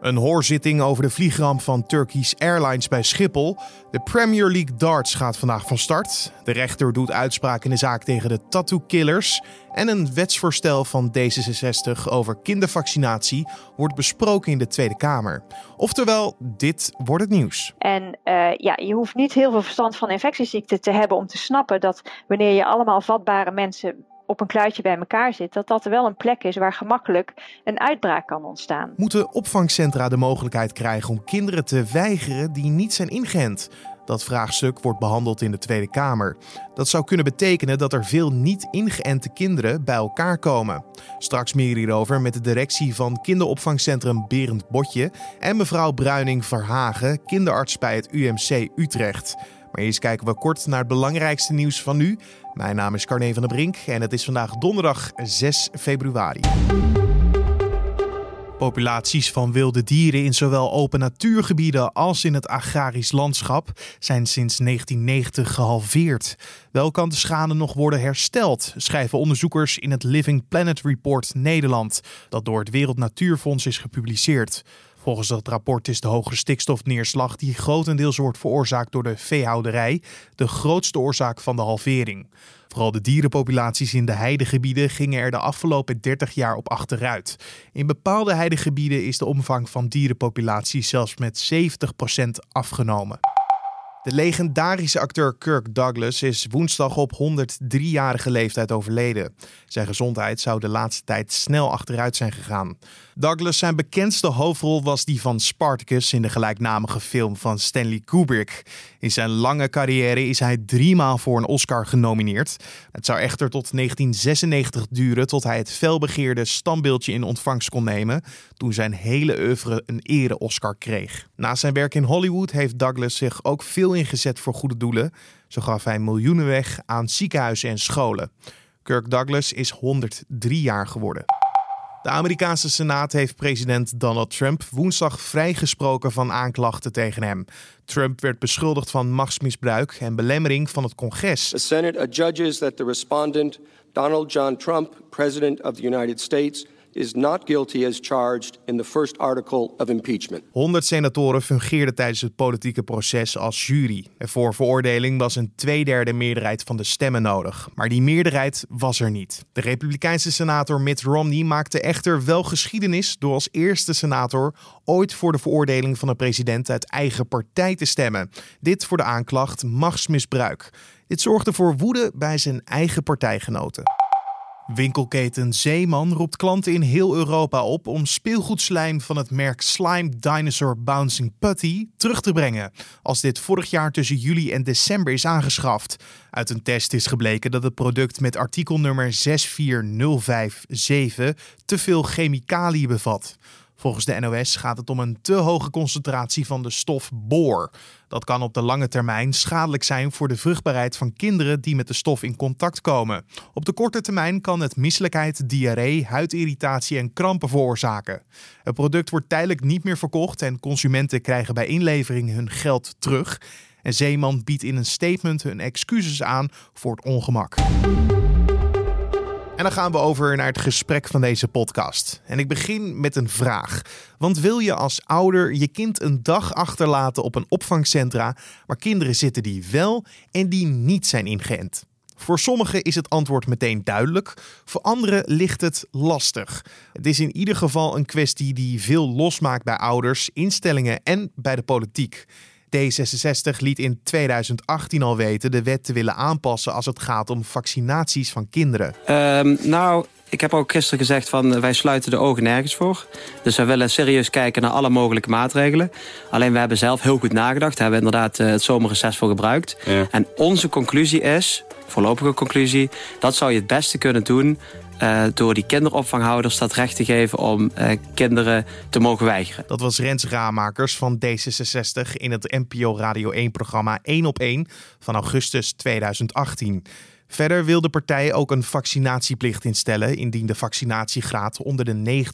Een hoorzitting over de vliegramp van Turkish Airlines bij Schiphol. De Premier League darts gaat vandaag van start. De rechter doet uitspraak in de zaak tegen de tattoo killers. En een wetsvoorstel van D66 over kindervaccinatie wordt besproken in de Tweede Kamer. Oftewel, dit wordt het nieuws. En uh, ja, je hoeft niet heel veel verstand van infectieziekten te hebben om te snappen dat wanneer je allemaal vatbare mensen op een kluitje bij elkaar zit, dat dat wel een plek is waar gemakkelijk een uitbraak kan ontstaan. Moeten opvangcentra de mogelijkheid krijgen om kinderen te weigeren die niet zijn ingeënt? Dat vraagstuk wordt behandeld in de Tweede Kamer. Dat zou kunnen betekenen dat er veel niet ingeënte kinderen bij elkaar komen. Straks meer hierover met de directie van kinderopvangcentrum Berend Botje en mevrouw Bruining Verhagen, kinderarts bij het UMC Utrecht. Maar eerst kijken we kort naar het belangrijkste nieuws van nu. Mijn naam is Carne van der Brink en het is vandaag donderdag 6 februari. Populaties van wilde dieren in zowel open natuurgebieden als in het agrarisch landschap zijn sinds 1990 gehalveerd. Wel kan de schade nog worden hersteld, schrijven onderzoekers in het Living Planet Report Nederland, dat door het Wereld Natuurfonds is gepubliceerd. Volgens dat rapport is de hoge stikstofneerslag, die grotendeels wordt veroorzaakt door de veehouderij, de grootste oorzaak van de halvering. Vooral de dierenpopulaties in de heidegebieden gingen er de afgelopen 30 jaar op achteruit. In bepaalde heidegebieden is de omvang van dierenpopulaties zelfs met 70% afgenomen. De legendarische acteur Kirk Douglas is woensdag op 103-jarige leeftijd overleden. Zijn gezondheid zou de laatste tijd snel achteruit zijn gegaan. Douglas zijn bekendste hoofdrol was die van Spartacus in de gelijknamige film van Stanley Kubrick. In zijn lange carrière is hij driemaal voor een Oscar genomineerd. Het zou echter tot 1996 duren tot hij het felbegeerde standbeeldje in ontvangst kon nemen, toen zijn hele oeuvre een ere-Oscar kreeg. Na zijn werk in Hollywood heeft Douglas zich ook veel ingezet voor goede doelen. Zo gaf hij miljoenen weg aan ziekenhuizen en scholen. Kirk Douglas is 103 jaar geworden. De Amerikaanse Senaat heeft president Donald Trump woensdag vrijgesproken van aanklachten tegen hem. Trump werd beschuldigd van machtsmisbruik en belemmering van het congres. The Senate adjudges that the respondent Donald John Trump, president of the United States is not guilty as charged in the first article of impeachment. 100 senatoren fungeerden tijdens het politieke proces als jury. En voor veroordeling was een tweederde meerderheid van de stemmen nodig. Maar die meerderheid was er niet. De Republikeinse senator Mitt Romney maakte echter wel geschiedenis door als eerste senator ooit voor de veroordeling van een president uit eigen partij te stemmen. Dit voor de aanklacht machtsmisbruik. Dit zorgde voor woede bij zijn eigen partijgenoten. Winkelketen Zeeman roept klanten in heel Europa op om speelgoedslijm van het merk Slime Dinosaur Bouncing Putty terug te brengen, als dit vorig jaar tussen juli en december is aangeschaft. Uit een test is gebleken dat het product met artikelnummer 64057 te veel chemicaliën bevat. Volgens de NOS gaat het om een te hoge concentratie van de stof boor. Dat kan op de lange termijn schadelijk zijn voor de vruchtbaarheid van kinderen die met de stof in contact komen. Op de korte termijn kan het misselijkheid, diarree, huidirritatie en krampen veroorzaken. Het product wordt tijdelijk niet meer verkocht en consumenten krijgen bij inlevering hun geld terug. En Zeeman biedt in een statement hun excuses aan voor het ongemak. En dan gaan we over naar het gesprek van deze podcast. En ik begin met een vraag. Want wil je als ouder je kind een dag achterlaten op een opvangcentra waar kinderen zitten die wel en die niet zijn ingeënt? Voor sommigen is het antwoord meteen duidelijk, voor anderen ligt het lastig. Het is in ieder geval een kwestie die veel losmaakt bij ouders, instellingen en bij de politiek. D66 liet in 2018 al weten de wet te willen aanpassen als het gaat om vaccinaties van kinderen. Um, nou, ik heb ook gisteren gezegd van eh, wij sluiten de ogen nergens voor. Dus wij willen serieus kijken naar alle mogelijke maatregelen. Alleen we hebben zelf heel goed nagedacht. We hebben inderdaad uh, het zomerreces voor gebruikt. En onze conclusie is, voorlopige conclusie... dat zou je het beste kunnen doen uh, door die kinderopvanghouders dat recht te geven om uh, kinderen te mogen weigeren. Dat was Rens Raamakers van D66 in het NPO Radio 1-programma 1 op 1 van augustus 2018. Verder wil de partij ook een vaccinatieplicht instellen indien de vaccinatiegraad onder de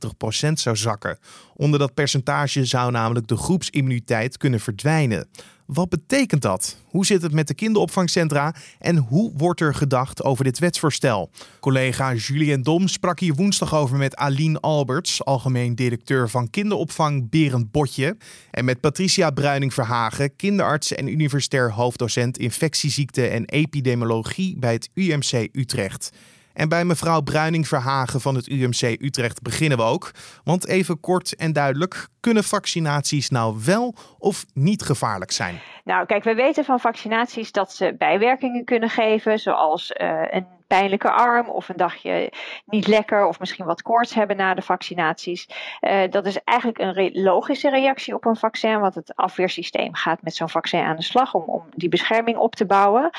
90% zou zakken. Onder dat percentage zou namelijk de groepsimmuniteit kunnen verdwijnen. Wat betekent dat? Hoe zit het met de kinderopvangcentra en hoe wordt er gedacht over dit wetsvoorstel? Collega Julien Dom sprak hier woensdag over met Aline Alberts, algemeen directeur van kinderopvang Berend Botje, en met Patricia Bruining-Verhagen, kinderarts en universitair hoofddocent infectieziekten en epidemiologie bij het UMC Utrecht. En bij mevrouw Bruining Verhagen van het UMC Utrecht beginnen we ook. Want even kort en duidelijk, kunnen vaccinaties nou wel of niet gevaarlijk zijn? Nou, kijk, we weten van vaccinaties dat ze bijwerkingen kunnen geven, zoals uh, een pijnlijke arm of een dagje niet lekker of misschien wat koorts hebben na de vaccinaties. Uh, dat is eigenlijk een logische reactie op een vaccin, want het afweersysteem gaat met zo'n vaccin aan de slag om, om die bescherming op te bouwen.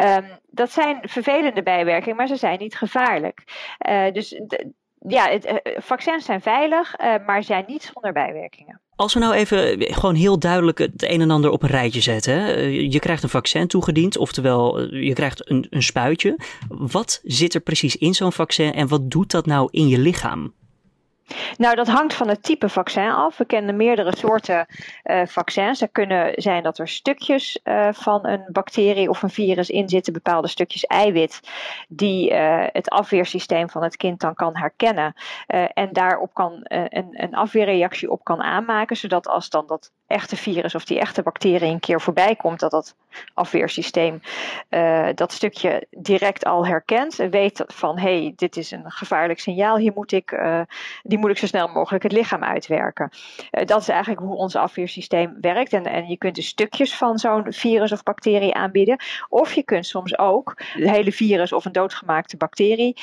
Um, dat zijn vervelende bijwerkingen, maar ze zijn niet gevaarlijk. Uh, dus ja, het, vaccins zijn veilig, maar zijn niet zonder bijwerkingen. Als we nou even gewoon heel duidelijk het een en ander op een rijtje zetten. Je krijgt een vaccin toegediend, oftewel je krijgt een, een spuitje. Wat zit er precies in zo'n vaccin en wat doet dat nou in je lichaam? Nou, dat hangt van het type vaccin af. We kennen meerdere soorten uh, vaccins. Er kunnen zijn dat er stukjes uh, van een bacterie of een virus in zitten, bepaalde stukjes eiwit, die uh, het afweersysteem van het kind dan kan herkennen. en daarop kan een, een afweerreactie op kan aanmaken, zodat als dan dat echte virus of die echte bacterie een keer voorbij komt, dat dat afweersysteem uh, dat stukje direct al herkent. En weet van hé, hey, dit is een gevaarlijk signaal, hier moet ik, uh, die moet ik zo snel mogelijk het lichaam uitwerken. Uh, dat is eigenlijk hoe ons afweersysteem werkt. En, en je kunt dus stukjes van zo'n virus of bacterie aanbieden. Of je kunt soms ook het hele virus of een doodgemaakte bacterie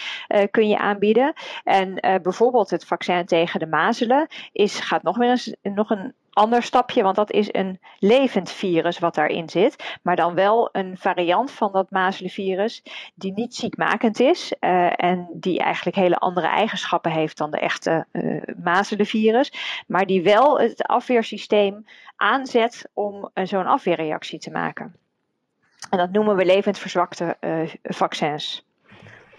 kun je aanbieden. En bijvoorbeeld het vaccin tegen de mazelen is, gaat nog weer eens nog een ander stapje, want dat is een levend virus wat daarin zit, maar dan wel een variant van dat mazelenvirus die niet ziekmakend is uh, en die eigenlijk hele andere eigenschappen heeft dan de echte uh, mazelenvirus, maar die wel het afweersysteem aanzet om uh, zo'n afweerreactie te maken. En dat noemen we levend verzwakte vaccins.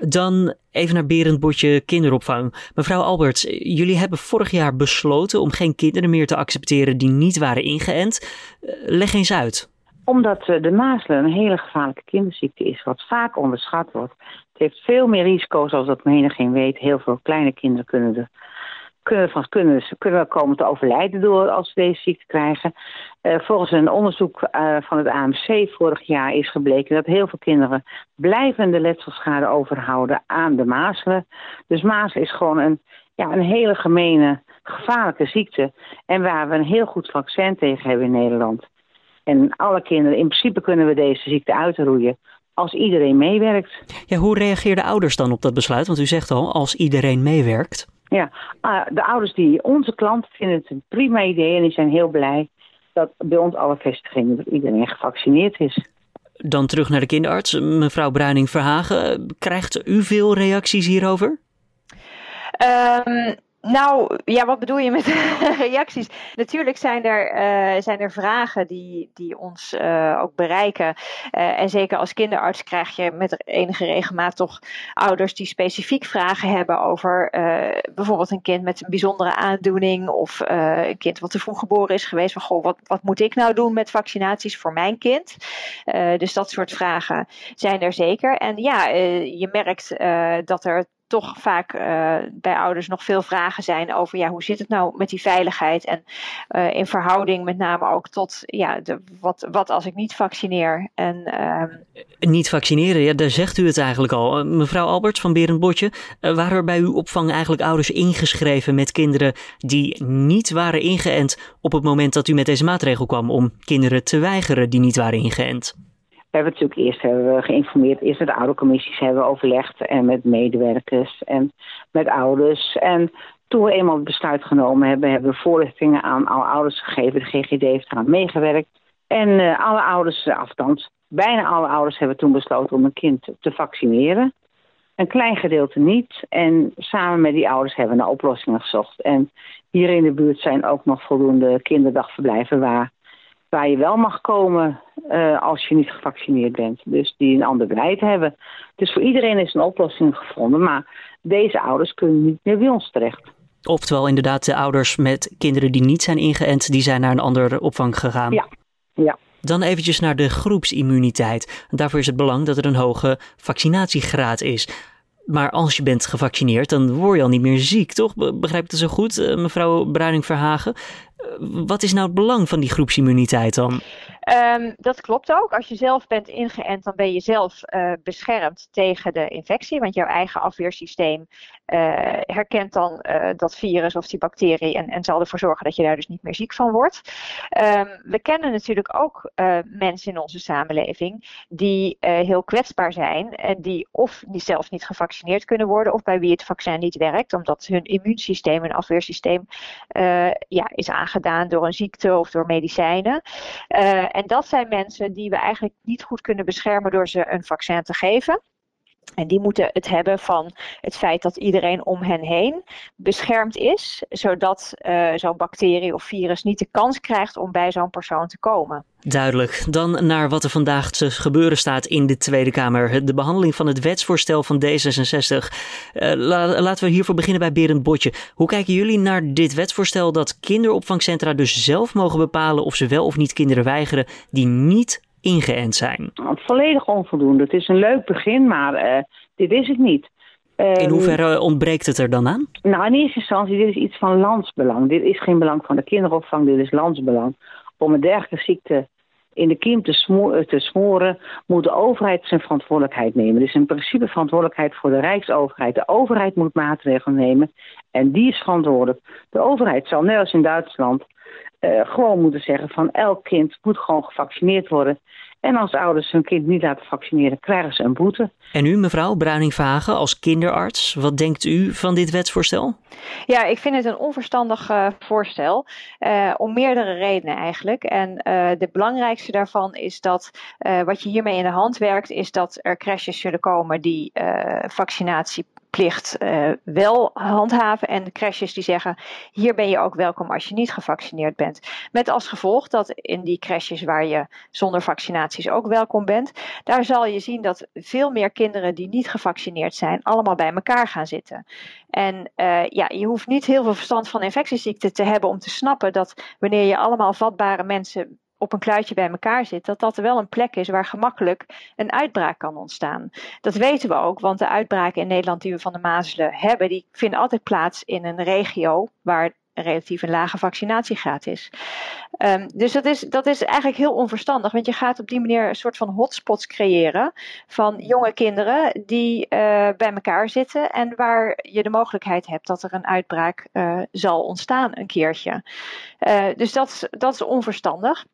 Dan even naar Berend Botje kinderopvang. Mevrouw Alberts, jullie hebben vorig jaar besloten om geen kinderen meer te accepteren die niet waren ingeënt. Eh, leg eens uit. Omdat eh, de mazelen een hele gevaarlijke kinderziekte is, wat vaak onderschat wordt. Het heeft veel meer risico's als dat menigeen weet. Heel veel kleine kinderen kunnen er kunnen, van, kunnen, kunnen komen te overlijden door als ze deze ziekte krijgen. Uh, volgens een onderzoek uh, van het AMC vorig jaar is gebleken dat heel veel kinderen blijvende letselschade overhouden aan de mazelen. Dus mazelen is gewoon een, ja, een hele gemene, gevaarlijke ziekte. En waar we een heel goed vaccin tegen hebben in Nederland. En alle kinderen, in principe kunnen we deze ziekte uitroeien als iedereen meewerkt. Ja, hoe reageerden ouders dan op dat besluit? Want u zegt al, als iedereen meewerkt. Ja, uh, de ouders die onze klanten vinden het een prima idee en die zijn heel blij dat bij ons alle vestigingen dat iedereen gevaccineerd is. Dan terug naar de kinderarts. Mevrouw Bruining-Verhagen, krijgt u veel reacties hierover? Um, nou, ja, wat bedoel je met reacties? Natuurlijk zijn er, uh, zijn er vragen die, die ons uh, ook bereiken. Uh, en zeker als kinderarts krijg je met enige regelmaat toch ouders die specifiek vragen hebben over bijvoorbeeld een kind met een bijzondere aandoening of een kind wat te vroeg geboren is geweest. Van goh, wat, wat moet ik nou doen met vaccinaties voor mijn kind? dus dat soort vragen zijn er zeker. En ja, je merkt dat er toch vaak uh, bij ouders nog veel vragen zijn over ja, hoe zit het nou met die veiligheid en uh, in verhouding met name ook tot ja, de, wat, wat als ik niet vaccineer. En, uh... Niet vaccineren, ja, daar zegt u het eigenlijk al. Eh, mevrouw Alberts van Berendbotje, waren er bij uw opvang eigenlijk ouders ingeschreven met kinderen die niet waren ingeënt op het moment dat u met deze maatregel kwam om kinderen te weigeren die niet waren ingeënt? We hebben natuurlijk eerst hebben we geïnformeerd, eerst met de oudercommissies hebben we overlegd en met medewerkers en met ouders. En toen we eenmaal het besluit genomen hebben, hebben we voorlichtingen aan alle ouders gegeven. De GGD heeft eraan meegewerkt. En uh, alle ouders, althans bijna alle ouders, hebben toen besloten om een kind te vaccineren. Een klein gedeelte niet. En samen met die ouders hebben we naar oplossingen gezocht. En hier in de buurt zijn ook nog voldoende kinderdagverblijven waar waar je wel mag komen uh, als je niet gevaccineerd bent. Dus die een ander beleid hebben. Dus voor iedereen is een oplossing gevonden. Maar deze ouders kunnen niet meer bij ons terecht. Oftewel inderdaad de ouders met kinderen die niet zijn ingeënt, die zijn naar een andere opvang gegaan. Ja, ja. Dan eventjes naar de groepsimmuniteit. Daarvoor is het belang dat er een hoge vaccinatiegraad is. Maar als je bent gevaccineerd, dan word je al niet meer ziek, toch? Begrijp ik dat zo goed, eh, mevrouw Bruining-Verhagen? Eh, wat is nou het belang van die groepsimmuniteit dan? Um, dat klopt ook. Als je zelf bent ingeënt, dan ben je zelf uh, beschermd tegen de infectie. Want jouw eigen afweersysteem uh, herkent dan uh, dat virus of die bacterie en, en, zal ervoor zorgen dat je daar dus niet meer ziek van wordt. Um, we kennen natuurlijk ook mensen in onze samenleving die heel kwetsbaar zijn en die of die zelf niet gevaccineerd kunnen worden of bij wie het vaccin niet werkt, omdat hun immuunsysteem en afweersysteem ja, is aangedaan door een ziekte of door medicijnen. En dat zijn mensen die we eigenlijk niet goed kunnen beschermen door ze een vaccin te geven. En die moeten het hebben van het feit dat iedereen om hen heen beschermd is, zodat uh, zo'n bacterie of virus niet de kans krijgt om bij zo'n persoon te komen. Duidelijk. Dan naar wat er vandaag te gebeuren staat in de Tweede Kamer. De behandeling van het wetsvoorstel van D66. Uh, la laten we hiervoor beginnen bij Berend Botje. Hoe kijken jullie naar dit wetsvoorstel dat kinderopvangcentra dus zelf mogen bepalen of ze wel of niet kinderen weigeren die niet ingeënt zijn? Volledig onvoldoende. Het is een leuk begin, maar uh, dit is het niet. In hoeverre ontbreekt het er dan aan? Nou, in eerste instantie, dit is iets van landsbelang. Dit is geen belang van de kinderopvang, dit is landsbelang. Om een dergelijke ziekte in de kiem te, smo te smoren, moet de overheid zijn verantwoordelijkheid nemen. Is in principe verantwoordelijkheid voor de Rijksoverheid. De overheid moet maatregelen nemen en die is verantwoordelijk. De overheid zal, net als in Duitsland, uh, gewoon moeten zeggen van elk kind moet gewoon gevaccineerd worden. En als ouders hun kind niet laten vaccineren, krijgen ze een boete. En u, mevrouw Bruining-Vagen, als kinderarts, wat denkt u van dit wetsvoorstel? Ja, ik vind het een onverstandig uh, voorstel. Uh, om meerdere redenen eigenlijk. En uh, de belangrijkste daarvan is dat wat je hiermee in de hand werkt, is dat er crashes zullen komen die vaccinatie plicht uh, wel handhaven. En de crashes die zeggen: hier ben je ook welkom als je niet gevaccineerd bent. Met als gevolg dat in die crashes waar je zonder vaccinaties ook welkom bent, daar zal je zien dat veel meer kinderen die niet gevaccineerd zijn, allemaal bij elkaar gaan zitten. En uh, ja, je hoeft niet heel veel verstand van infectieziekten te hebben om te snappen dat wanneer je allemaal vatbare mensen op een kluitje bij elkaar zit, dat dat wel een plek is waar gemakkelijk een uitbraak kan ontstaan. Dat weten we ook, want de uitbraken in Nederland die we van de mazelen hebben, die vinden altijd plaats in een regio waar relatief een lage vaccinatiegraad is. Um, dus dat is, dat is eigenlijk heel onverstandig, want je gaat op die manier een soort van hotspots creëren van jonge kinderen die uh, bij elkaar zitten en waar je de mogelijkheid hebt dat er een uitbraak uh, zal ontstaan een keertje. Uh, dus dat, dat is onverstandig.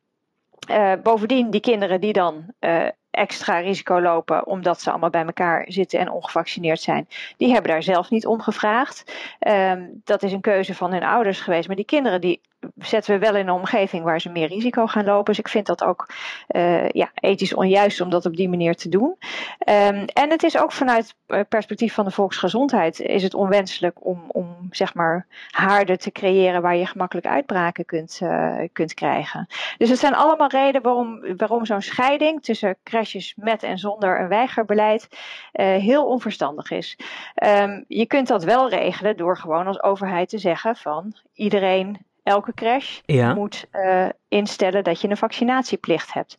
Uh, bovendien, die kinderen die dan uh, extra risico lopen omdat ze allemaal bij elkaar zitten en ongevaccineerd zijn, die hebben daar zelf niet om gevraagd. Um, dat is een keuze van hun ouders geweest. Maar die kinderen die zetten we wel in een omgeving waar ze meer risico gaan lopen. Dus ik vind dat ook uh, ja, ethisch onjuist om dat op die manier te doen. Um, en het is ook vanuit perspectief van de volksgezondheid is het onwenselijk om, om zeg maar haarden te creëren waar je gemakkelijk uitbraken kunt, uh, kunt krijgen. Dus het zijn allemaal redenen waarom, waarom zo'n scheiding tussen crashes met en zonder een weigerbeleid uh, heel onverstandig is. Um, je kunt dat wel regelen door gewoon als overheid te zeggen van iedereen elke crash ja. moet uh, instellen dat je een vaccinatieplicht hebt.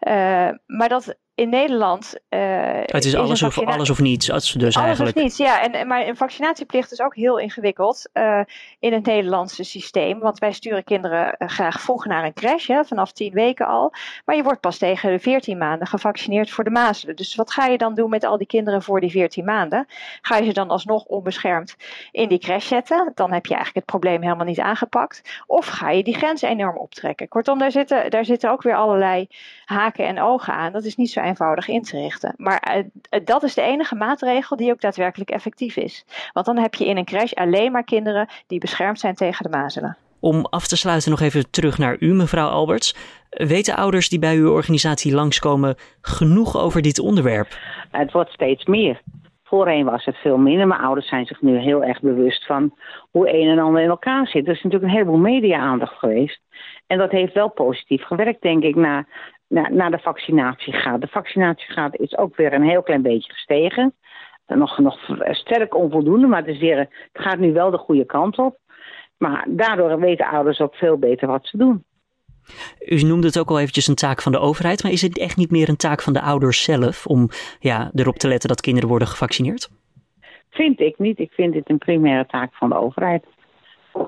Uh, maar dat in Nederland. Uh, het is, alles, of, alles of niets. Dus alles eigenlijk. of niets, ja. En, maar een vaccinatieplicht is ook heel ingewikkeld uh, in het Nederlandse systeem. Want wij sturen kinderen uh, graag vroeg naar een crash, hè, vanaf 10 weken al. Maar je wordt pas tegen de 14 maanden gevaccineerd voor de mazelen. Dus wat ga je dan doen met al die kinderen voor die 14 maanden? Ga je ze dan alsnog onbeschermd in die crash zetten? Dan heb je eigenlijk het probleem helemaal niet aangepakt. Of ga je die grens enorm optrekken? Kortom, daar zitten, daar zitten ook weer allerlei haken en ogen aan. Dat is niet zo eenvoudig in te richten. Maar uh, dat is de enige maatregel die ook daadwerkelijk effectief is. Want dan heb je in een crash alleen maar kinderen die beschermd zijn tegen de mazelen. Om af te sluiten nog even terug naar u, mevrouw Alberts. Weten ouders die bij uw organisatie langskomen genoeg over dit onderwerp? Het wordt steeds meer. Voorheen was het veel minder, maar ouders zijn zich nu heel erg bewust van hoe een en ander in elkaar zit. Er is natuurlijk een heleboel media-aandacht geweest. En dat heeft wel positief gewerkt, denk ik, naar naar, naar de vaccinatiegraad. De vaccinatiegraad is ook weer een heel klein beetje gestegen. Nog, nog sterk onvoldoende, maar het, is weer, het gaat nu wel de goede kant op. Maar daardoor weten ouders ook veel beter wat ze doen. U noemde het ook al eventjes een taak van de overheid, maar is het echt niet meer een taak van de ouders zelf om ja, erop te letten dat kinderen worden gevaccineerd? Vind ik niet. Ik vind dit een primaire taak van de overheid.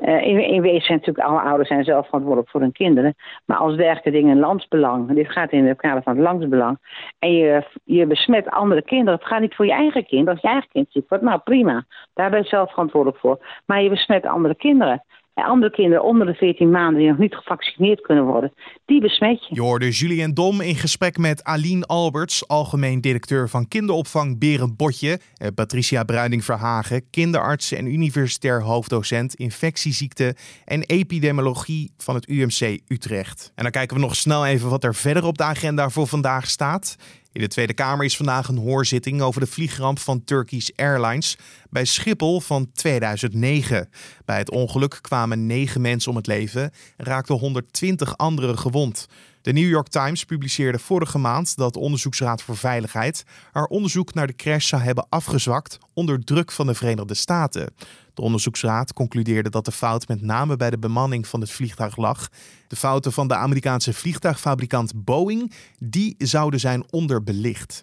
Uh, in, wezen zijn natuurlijk alle ouders zijn zelf verantwoordelijk voor hun kinderen. Maar als dergelijke dingen landsbelang, dit gaat in het kader van het landsbelang, en je, je besmet andere kinderen, het gaat niet voor je eigen kind, als je eigen kind ziek wordt, nou prima, daar ben je zelf verantwoordelijk voor. Maar je besmet andere kinderen andere kinderen onder de 14 maanden die nog niet gevaccineerd kunnen worden, die besmet je. Je hoorde Julien Dom in gesprek met Aline Alberts, algemeen directeur van kinderopvang Berend Botje, eh, Patricia Bruining-Verhagen, kinderarts en universitair hoofddocent infectieziekten en epidemiologie van het UMC Utrecht. En dan kijken we nog snel even wat er verder op de agenda voor vandaag staat. In de Tweede Kamer is vandaag een hoorzitting over de vliegramp van Turkish Airlines bij Schiphol van 2009. Bij het ongeluk kwamen negen mensen om het leven en raakten 120 anderen gewond. De New York Times publiceerde vorige maand dat de Onderzoeksraad voor Veiligheid haar onderzoek naar de crash zou hebben afgezwakt onder druk van de Verenigde Staten. De onderzoeksraad concludeerde dat de fout met name bij de bemanning van het vliegtuig lag. De fouten van de Amerikaanse vliegtuigfabrikant Boeing, die zouden zijn onderbelicht.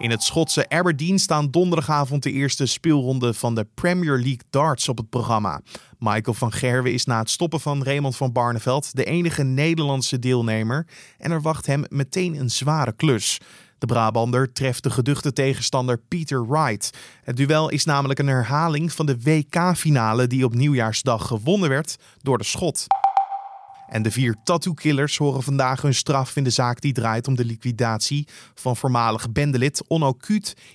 In het Schotse Aberdeen staan donderdagavond de eerste speelronde van de Premier League darts op het programma. Michael van Gerwen is na het stoppen van Raymond van Barneveld de enige Nederlandse deelnemer en er wacht hem meteen een zware klus. De Brabander treft de geduchte tegenstander Peter Wright. Het duel is namelijk een herhaling van de WK-finale die op nieuwjaarsdag gewonnen werd door de Schot. En de vier tattoo-killers horen vandaag hun straf in de zaak die draait om de liquidatie van voormalig bendelid Onno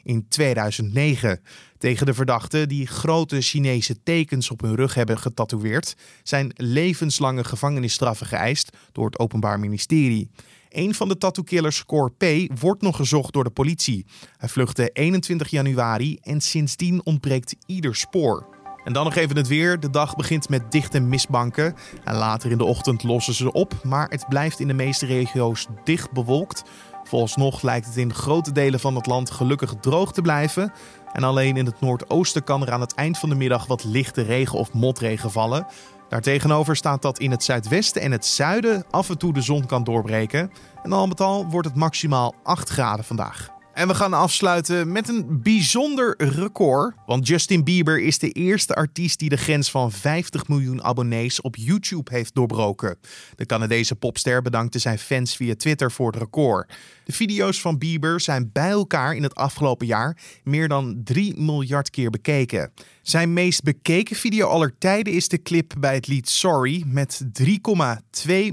in 2009. Tegen de verdachten die grote Chinese tekens op hun rug hebben getatoeëerd, zijn levenslange gevangenisstraffen geëist door het Openbaar Ministerie. Een van de tattoo-killers, Cor P., wordt nog gezocht door de politie. Hij vluchtte 21 januari en sindsdien ontbreekt ieder spoor. En dan nog even het weer. De dag begint met dichte mistbanken. En later in de ochtend lossen ze op. Maar het blijft in de meeste regio's dicht bewolkt. Vooralsnog lijkt het in grote delen van het land gelukkig droog te blijven. En alleen in het noordoosten kan er aan het eind van de middag wat lichte regen of motregen vallen. Daartegenover staat dat in het zuidwesten en het zuiden af en toe de zon kan doorbreken. En al met al wordt het maximaal 8 graden vandaag. En we gaan afsluiten met een bijzonder record. Want Justin Bieber is de eerste artiest die de grens van 50 miljoen abonnees op YouTube heeft doorbroken. De Canadese popster bedankte zijn fans via Twitter voor het record. De video's van Bieber zijn bij elkaar in het afgelopen jaar meer dan 3 miljard keer bekeken. Zijn meest bekeken video aller tijden is de clip bij het lied Sorry met 3,2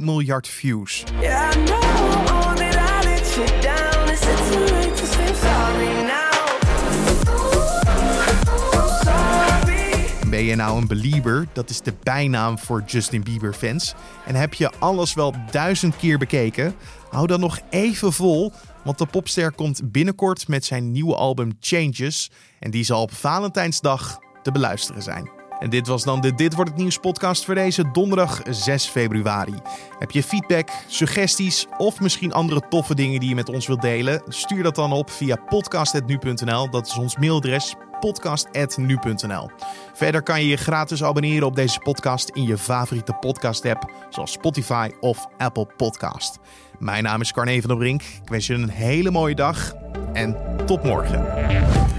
miljard views. Ben je nou een belieber? Dat is de bijnaam voor Justin Bieber fans. En heb je alles wel duizend keer bekeken? Hou dan nog even vol, want de popster komt binnenkort met zijn nieuwe album Changes. En die zal op Valentijnsdag te beluisteren zijn. En dit was dan de Dit wordt het nieuws podcast voor deze donderdag 6 februari. Heb je feedback, suggesties of misschien andere toffe dingen die je met ons wilt delen? Stuur dat dan op via podcast.nu.nl. Dat is ons mailadres podcast.nu.nl. Verder kan je je gratis abonneren op deze podcast in je favoriete podcast app zoals Spotify of Apple Podcast. Mijn naam is Carne van der Brink. Ik wens je een hele mooie dag en tot morgen.